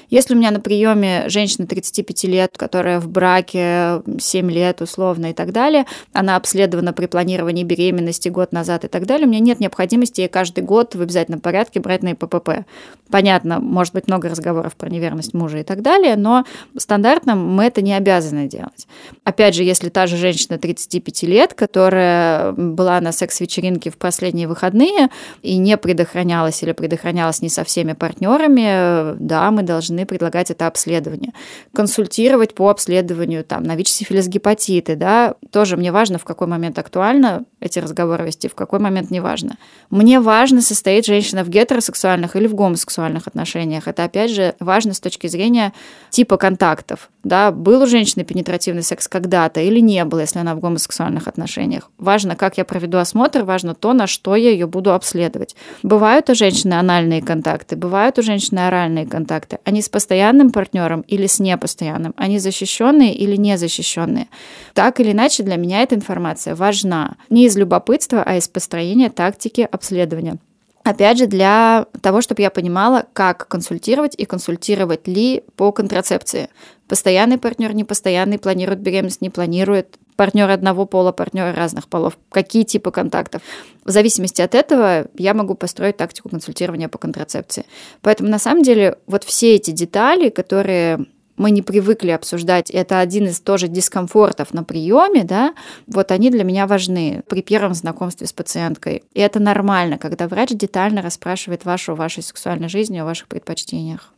Если у меня на приеме женщина 35 лет, которая в браке 7 лет условно и так далее, она обследована при планировании беременности год назад и так далее, у меня нет необходимости ей каждый год в обязательном порядке брать на ИППП. Понятно, может быть много разговоров про неверность мужа и так далее, но стандартно мы это не обязаны делать. Опять же, если та же женщина 35 лет, которая была на секс-вечеринке в последние выходные и не предохранялась или предохранялась не со всеми партнерами, да, мы должны предлагать это обследование. Консультировать по обследованию там, на ВИЧ-сифилис гепатиты, да, тоже мне важно, в какой момент актуально эти разговоры вести, в какой момент не важно. Мне важно, состоит женщина в гетеросексуальных или в гомосексуальных отношениях. Это, опять же, важно с точки зрения типа контактов. Да, был у женщины пенетративный секс когда-то или не было, если она в гомосексуальных отношениях. Важно, как я проведу осмотр, важно то, на что я ее буду обследовать. Бывают у женщины анальные контакты, бывают у женщины оральные контакты. Они с постоянным партнером или с непостоянным? Они защищенные или незащищенные? Так или иначе, для меня эта информация важна. Не из любопытства, а из построения тактики обследования. Опять же, для того, чтобы я понимала, как консультировать и консультировать ли по контрацепции. Постоянный партнер, непостоянный, планирует беременность, не планирует, партнер одного пола, партнер разных полов, какие типы контактов. В зависимости от этого я могу построить тактику консультирования по контрацепции. Поэтому на самом деле вот все эти детали, которые мы не привыкли обсуждать, это один из тоже дискомфортов на приеме, да, вот они для меня важны при первом знакомстве с пациенткой. И это нормально, когда врач детально расспрашивает вашу, вашей сексуальной жизни, о ваших предпочтениях.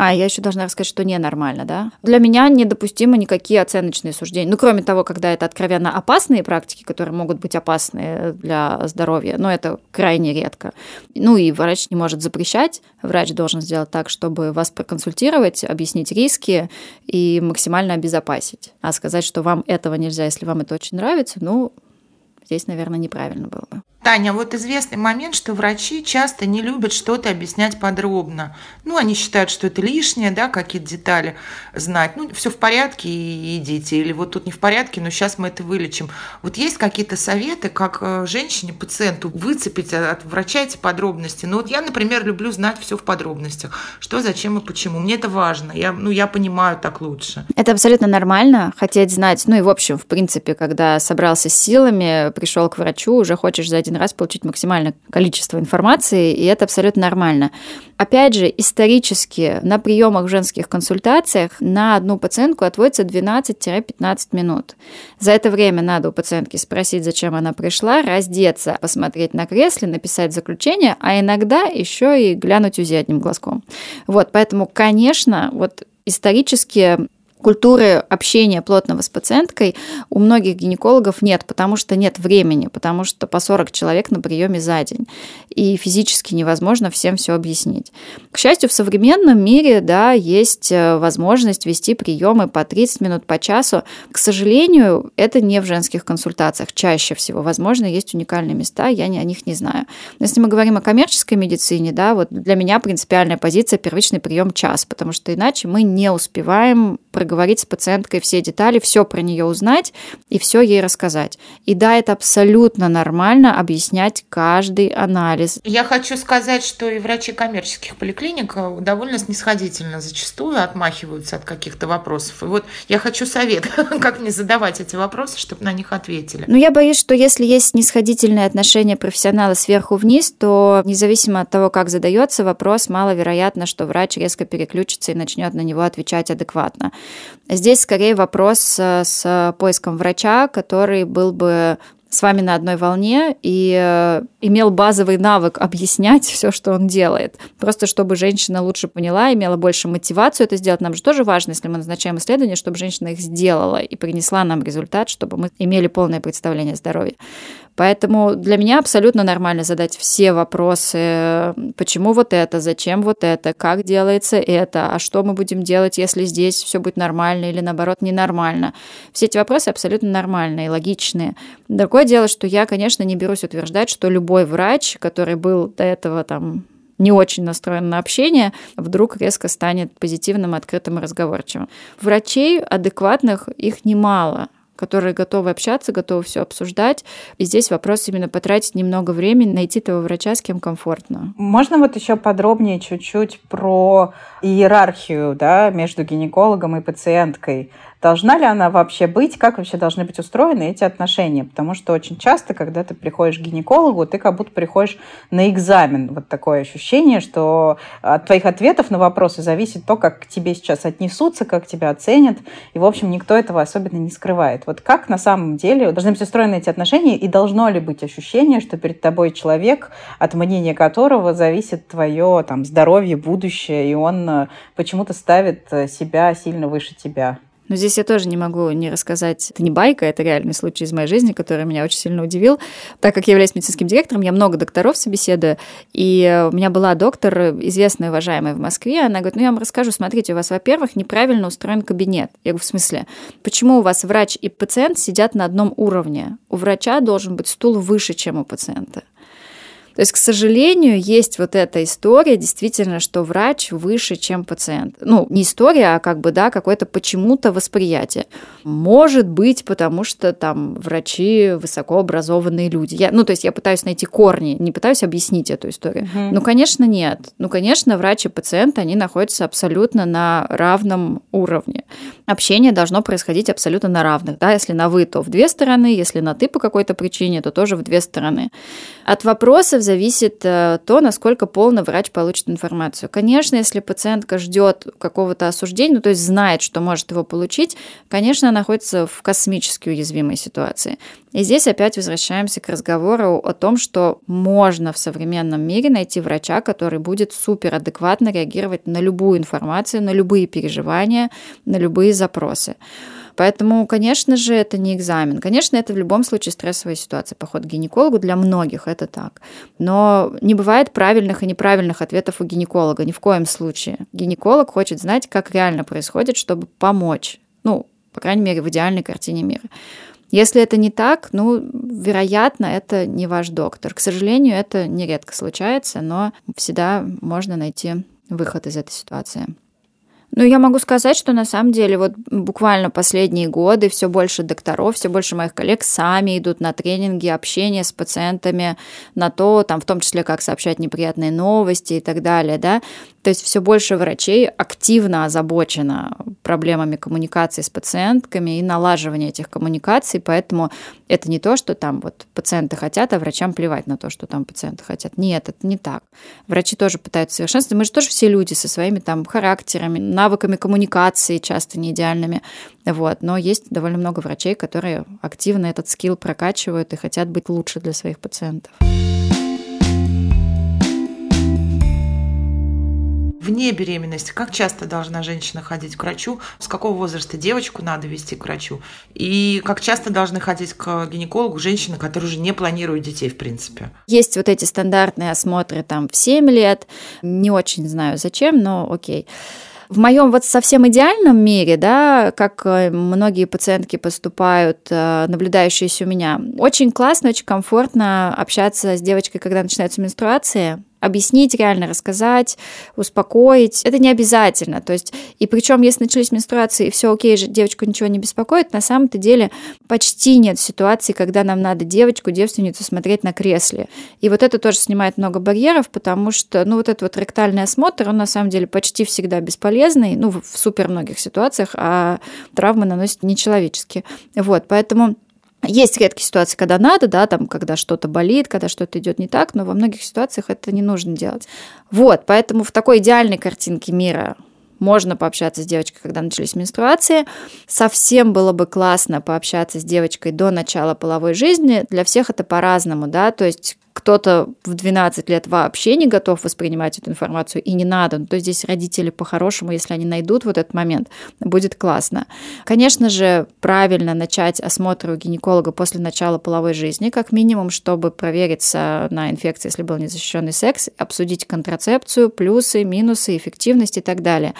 А, я еще должна рассказать, что ненормально, да? Для меня недопустимы никакие оценочные суждения. Ну, кроме того, когда это откровенно опасные практики, которые могут быть опасны для здоровья, но это крайне редко. Ну, и врач не может запрещать. Врач должен сделать так, чтобы вас проконсультировать, объяснить риски и максимально обезопасить. А сказать, что вам этого нельзя, если вам это очень нравится, ну, здесь, наверное, неправильно было бы. Таня, вот известный момент, что врачи часто не любят что-то объяснять подробно. Ну, они считают, что это лишнее, да, какие-то детали знать. Ну, все в порядке и идите. Или вот тут не в порядке, но сейчас мы это вылечим. Вот есть какие-то советы, как э, женщине, пациенту выцепить от врача эти подробности? Ну, вот я, например, люблю знать все в подробностях. Что, зачем и почему. Мне это важно. Я, ну, я понимаю так лучше. Это абсолютно нормально, хотеть знать. Ну, и, в общем, в принципе, когда собрался с силами, пришел к врачу, уже хочешь за один раз получить максимальное количество информации, и это абсолютно нормально. Опять же, исторически на приемах в женских консультациях на одну пациентку отводится 12-15 минут. За это время надо у пациентки спросить, зачем она пришла, раздеться, посмотреть на кресле, написать заключение, а иногда еще и глянуть УЗИ одним глазком. Вот, поэтому, конечно, вот исторически культуры общения плотного с пациенткой у многих гинекологов нет, потому что нет времени, потому что по 40 человек на приеме за день. И физически невозможно всем все объяснить. К счастью, в современном мире да, есть э, возможность вести приемы по 30 минут по часу. К сожалению, это не в женских консультациях чаще всего. Возможно, есть уникальные места, я о них не знаю. Но если мы говорим о коммерческой медицине, да, вот для меня принципиальная позиция первичный прием час, потому что иначе мы не успеваем проговорить с пациенткой все детали, все про нее узнать и все ей рассказать. И да, это абсолютно нормально объяснять каждый анализ. Я хочу сказать, что и врачи коммерческих поликлиник э, довольно снисходительно зачастую отмахиваются от каких-то вопросов. И вот я хочу совет, [LAUGHS] как мне задавать эти вопросы, чтобы на них ответили. Ну, я боюсь, что если есть снисходительное отношение профессионала сверху вниз, то независимо от того, как задается вопрос, маловероятно, что врач резко переключится и начнет на него отвечать адекватно. Здесь скорее вопрос э, с поиском врача, который был бы с вами на одной волне и э, имел базовый навык объяснять [LAUGHS] все, что он делает. Просто чтобы женщина лучше поняла, имела больше мотивацию это сделать. Нам же тоже важно, если мы назначаем исследования, чтобы женщина их сделала и принесла нам результат, чтобы мы имели полное представление о здоровье. Поэтому для меня абсолютно нормально задать все вопросы, почему вот это, зачем вот это, как делается это, а что мы будем делать, если здесь все будет нормально или наоборот ненормально. Все эти вопросы абсолютно нормальные, логичные. Другое дело, что я, конечно, не берусь утверждать, что любой врач, который был до этого там не очень настроен на общение, вдруг резко станет позитивным, открытым и разговорчивым. Врачей адекватных их немало которые готовы общаться, готовы все обсуждать. И здесь вопрос именно потратить немного времени, найти того врача, с кем комфортно. Можно вот еще подробнее чуть-чуть про иерархию да, между гинекологом и пациенткой. Должна ли она вообще быть? Как вообще должны быть устроены эти отношения? Потому что очень часто, когда ты приходишь к гинекологу, ты как будто приходишь на экзамен. Вот такое ощущение, что от твоих ответов на вопросы зависит то, как к тебе сейчас отнесутся, как тебя оценят. И, в общем, никто этого особенно не скрывает. Вот как на самом деле должны быть устроены эти отношения, и должно ли быть ощущение, что перед тобой человек, от мнения которого зависит твое там, здоровье, будущее, и он э, почему-то ставит э, себя сильно выше тебя? Но здесь я тоже не могу не рассказать. Это не байка, это реальный случай из моей жизни, который меня очень сильно удивил. Так как я являюсь медицинским директором, я много докторов собеседую, и у меня была доктор, известная, уважаемая в Москве, она говорит, ну я вам расскажу, смотрите, у вас, во-первых, неправильно устроен кабинет. Я говорю, в смысле? Почему у вас врач и пациент сидят на одном уровне? У врача должен быть стул выше, чем у пациента. То есть, к сожалению, есть вот эта история, действительно, что врач выше, чем пациент. Ну, не история, а как бы, да, какое-то почему-то восприятие. Может быть, потому что там врачи высокообразованные люди. Я, ну, то есть я пытаюсь найти корни, не пытаюсь объяснить эту историю. Угу. Ну, конечно, нет. Ну, конечно, врач и пациент, они находятся абсолютно на равном уровне. Общение должно происходить абсолютно на равных. Да? Если на вы, то в две стороны, если на ты по какой-то причине, то тоже в две стороны. От вопросов зависит э, то, насколько полно врач получит информацию. Конечно, если пациентка ждет какого-то осуждения, ну, то есть знает, что может его получить, конечно, находится в космически уязвимой ситуации. И здесь опять возвращаемся к разговору о том, что можно в современном мире найти врача, который будет супер адекватно реагировать на любую информацию, на любые переживания, на любые запросы. Поэтому, конечно же, это не экзамен. Конечно, это в любом случае стрессовая ситуация. Поход к гинекологу для многих это так. Но не бывает правильных и неправильных ответов у гинеколога ни в коем случае. Гинеколог хочет знать, как реально происходит, чтобы помочь. Ну, по крайней мере, в идеальной картине мира. Если это не так, ну, вероятно, это не ваш доктор. К сожалению, это нередко случается, но всегда можно найти выход из этой ситуации. Ну, я могу сказать, что на самом деле вот буквально последние годы все больше докторов, все больше моих коллег сами идут на тренинги, общение с пациентами, на то, там, в том числе, как сообщать неприятные новости и так далее, да. То есть все больше врачей активно озабочено проблемами коммуникации с пациентками и налаживания этих коммуникаций, поэтому это не то, что там вот пациенты хотят, а врачам плевать на то, что там пациенты хотят. Нет, это не так. Врачи тоже пытаются совершенствовать. Мы же тоже все люди со своими там характерами, навыками коммуникации, часто не идеальными. Вот. Но есть довольно много врачей, которые активно этот скилл прокачивают и хотят быть лучше для своих пациентов. Вне беременности, как часто должна женщина ходить к врачу, с какого возраста девочку надо вести к врачу, и как часто должны ходить к гинекологу женщины, которые уже не планируют детей, в принципе. Есть вот эти стандартные осмотры там в 7 лет, не очень знаю зачем, но окей. В моем вот совсем идеальном мире, да, как э, многие пациентки поступают, э, наблюдающиеся у меня, очень классно, очень комфортно общаться с девочкой, когда начинаются менструации, объяснить, реально рассказать, успокоить. Это не обязательно. То есть, и причем, если начались менструации, и все окей, же девочку ничего не беспокоит, на самом-то деле почти нет ситуации, когда нам надо девочку, девственницу смотреть на кресле. И вот это тоже снимает много барьеров, потому что, ну, вот этот вот ректальный осмотр, он на самом деле почти всегда бесполезный, ну, в супер многих ситуациях, а травмы наносят нечеловеческие. Вот, поэтому есть редкие ситуации, когда надо, да, там, когда что-то болит, когда что-то идет не так, но во многих ситуациях это не нужно делать. Вот, поэтому в такой идеальной картинке мира можно пообщаться с девочкой, когда начались менструации. Совсем было бы классно пообщаться с девочкой до начала половой жизни. Для всех это по-разному, да, то есть кто-то в 12 лет вообще не готов воспринимать эту информацию и не надо, то здесь родители по-хорошему, если они найдут вот этот момент, будет классно. Конечно же, правильно начать осмотр у гинеколога после начала половой жизни, как минимум, чтобы провериться на инфекции, если был незащищенный секс, обсудить контрацепцию, плюсы, минусы, эффективность и так далее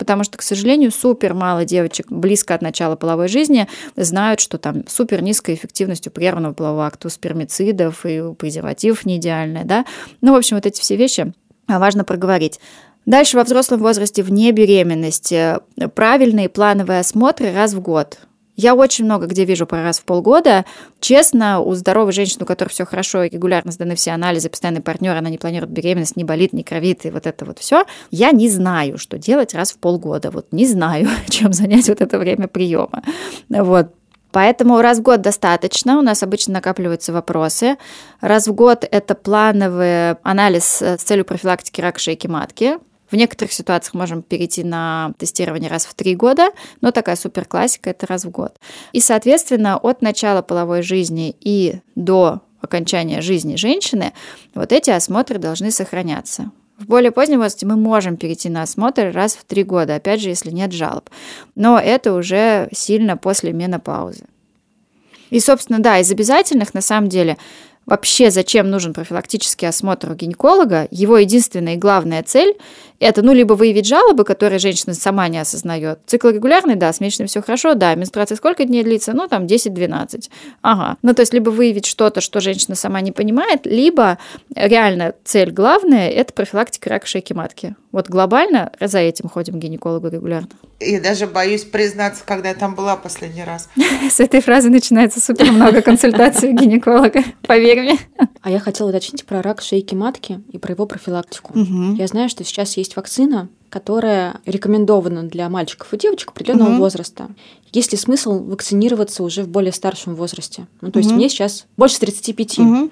потому что, к сожалению, супер мало девочек близко от начала половой жизни знают, что там супер низкая эффективность у прерванного полового акта, у спермицидов и у презервативов не идеальная, да. Ну, в общем, вот эти все вещи важно проговорить. Дальше во взрослом возрасте вне беременности правильные плановые осмотры раз в год – Я очень много где вижу про раз в полгода. Честно, у здоровой женщины, у которой все хорошо регулярно сданы все анализы, постоянный партнер, она не планирует беременность, не болит, не кровит, и вот это вот все, я не знаю, что делать раз в полгода. Вот не знаю, [LAUGHS] чем занять вот это время приема. Вот. Поэтому раз в год достаточно, у нас обычно накапливаются вопросы. Раз в год это плановый анализ с целью профилактики рака шейки матки. В некоторых ситуациях можем перейти на тестирование раз в три года, но такая супер классика это раз в год. И, соответственно, от начала половой жизни и до окончания жизни женщины вот эти осмотры должны сохраняться. В более позднем возрасте мы можем перейти на осмотр раз в три года, опять же, если нет жалоб. Но это уже сильно после менопаузы. И, собственно, да, из обязательных, на самом деле, вообще зачем нужен профилактический осмотр у гинеколога, его единственная и главная цель это, ну, либо выявить жалобы, которые женщина сама не осознает. Цикл регулярный, да, с месячным все хорошо, да, менструация сколько дней длится? Ну, там 10-12. Ага. Ну, то есть, либо выявить что-то, что женщина сама не понимает, либо реально цель главная – это профилактика рака шейки матки. Вот глобально за этим ходим к гинекологу регулярно. И даже боюсь признаться, когда я там была последний раз. [LAUGHS] С этой фразы начинается супер много консультаций у гинеколога, поверь мне. А я хотела уточнить про рак шейки матки и про его профилактику. Я знаю, что сейчас есть есть вакцина, которая рекомендована для мальчиков и девочек определенного угу. возраста. Есть ли смысл вакцинироваться уже в более старшем возрасте? Ну, то есть мне сейчас больше 35. Угу.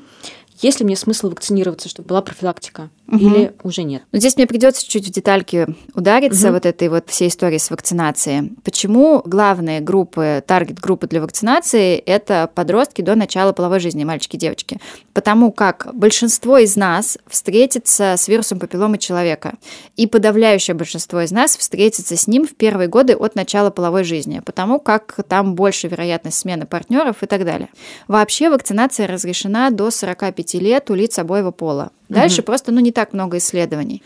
Есть ли мне смысл вакцинироваться, чтобы была профилактика? угу. или уже нет? Но здесь мне придется чуть в детальки удариться угу. вот этой вот всей истории с вакцинацией. Почему главные группы, таргет-группы для вакцинации – это подростки до начала половой жизни, мальчики и девочки? Потому как большинство из нас встретится с вирусом папилломы человека, и подавляющее большинство из нас встретится с ним в первые годы от начала половой жизни, потому как там больше вероятность смены партнеров и так далее. Вообще вакцинация разрешена до 45 лет у лиц обоего пола. Дальше угу. просто ну, не так много исследований.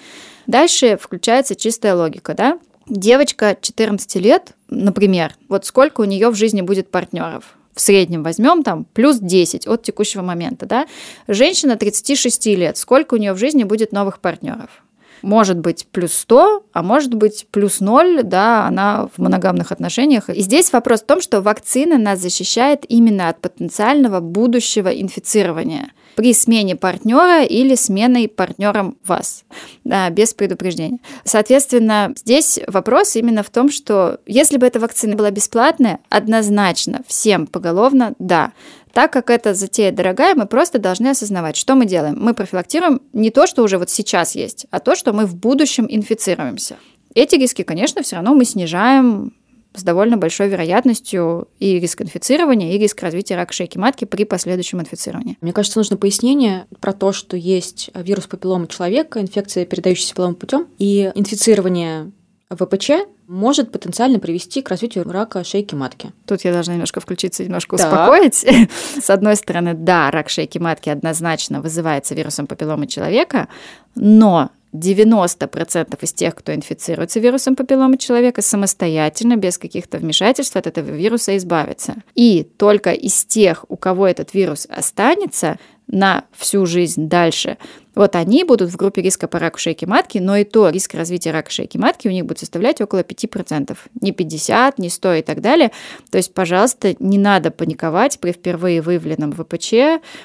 Дальше включается чистая логика, да? Девочка 14 лет, например, вот сколько у нее в жизни будет партнеров? в среднем возьмем там плюс 10 от текущего момента, да, женщина 36 лет, сколько у нее в жизни будет новых партнеров? Может быть плюс 100, а может быть плюс 0, да, она в моногамных отношениях. И здесь вопрос в том, что вакцина нас защищает именно от потенциального будущего инфицирования при смене партнера или сменой партнером вас, да, без предупреждения. Соответственно, здесь вопрос именно в том, что если бы эта вакцина была бесплатная, однозначно всем поголовно да. Так как эта затея дорогая, мы просто должны осознавать, что мы делаем. Мы профилактируем не то, что уже вот сейчас есть, а то, что мы в будущем инфицируемся. Эти риски, конечно, все равно мы снижаем с довольно большой вероятностью и риск инфицирования, и риск развития рака шейки матки при последующем инфицировании. Мне кажется, нужно пояснение про то, что есть вирус папиллома человека, инфекция, передающаяся половым путем, и инфицирование ВПЧ может потенциально привести к развитию рака шейки матки. Тут я должна немножко включиться, немножко так. успокоить. [LAUGHS] С одной стороны, да, рак шейки матки однозначно вызывается вирусом папилломы человека, но 90% из тех, кто инфицируется вирусом папилломы человека, самостоятельно, без каких-то вмешательств от этого вируса избавятся. И только из тех, у кого этот вирус останется на всю жизнь дальше, вот они будут в группе риска по раку шейки матки, но и то риск развития рака шейки матки у них будет составлять около 5%. Не 50, не 100 и так далее. То есть, пожалуйста, не надо паниковать при впервые выявленном ВПЧ,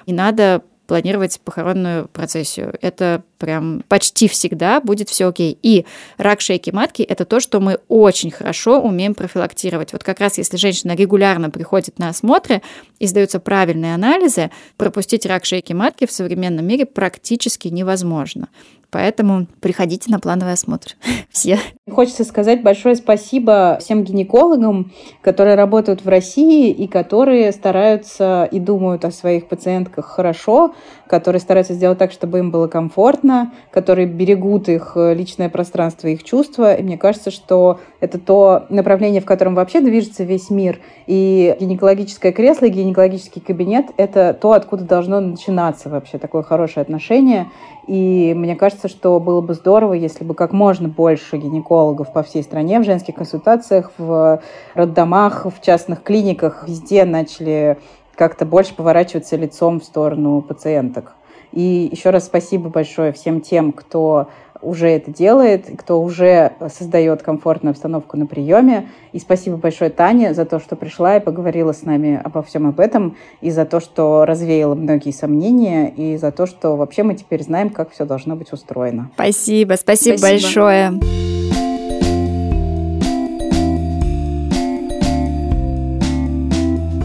не надо планировать похоронную процессию. Это прям почти всегда будет все окей. И рак шейки матки – это то, что мы очень хорошо умеем профилактировать. Вот как раз если женщина регулярно приходит на осмотры и сдаются правильные анализы, пропустить рак шейки матки в современном мире практически невозможно. Поэтому приходите на плановый осмотр. [LAUGHS] Все. Хочется сказать большое спасибо всем гинекологам, которые работают в России и которые стараются и думают о своих пациентках хорошо, которые стараются сделать так, чтобы им было комфортно, которые берегут их личное пространство, их чувства. И мне кажется, что это то направление, в котором вообще движется весь мир. И гинекологическое кресло, и гинекологический кабинет — это то, откуда должно начинаться вообще такое хорошее отношение. И мне кажется, что было бы здорово, если бы как можно больше гинекологов по всей стране в женских консультациях, в роддомах, в частных клиниках везде начали как-то больше поворачиваться лицом в сторону пациенток. И еще раз спасибо большое всем тем, кто уже это делает, кто уже создает комфортную обстановку на приеме. И спасибо большое Тане за то, что пришла и поговорила с нами обо всем об этом, и за то, что развеяла многие сомнения, и за то, что вообще мы теперь знаем, как все должно быть устроено. Спасибо, спасибо, спасибо. большое.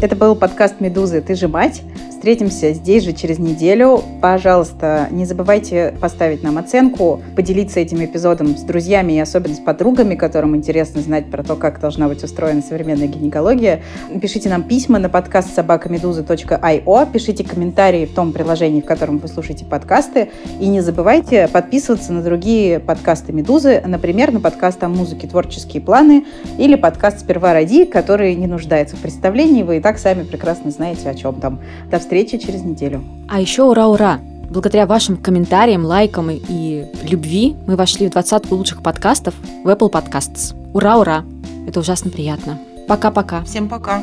Это был подкаст «Медузы. Ты же мать». Встретимся здесь же через неделю. Пожалуйста, не забывайте поставить нам оценку, поделиться этим эпизодом с друзьями и особенно с подругами, которым интересно знать про то, как должна быть устроена современная гинекология. Пишите нам письма на подкаст собакамедуза.io, пишите комментарии в том приложении, в котором вы слушаете подкасты. И не забывайте подписываться на другие подкасты «Медузы», например, на подкаст о музыке «Творческие планы» или подкаст «Сперва роди», который не нуждается в представлении, вы и так сами прекрасно знаете, о чем там. До встречи встречи через неделю. А еще ура-ура! Благодаря вашим комментариям, лайкам и любви мы вошли в двадцатку лучших подкастов в Apple Podcasts. Ура-ура! Это ужасно приятно. Пока-пока. Всем пока.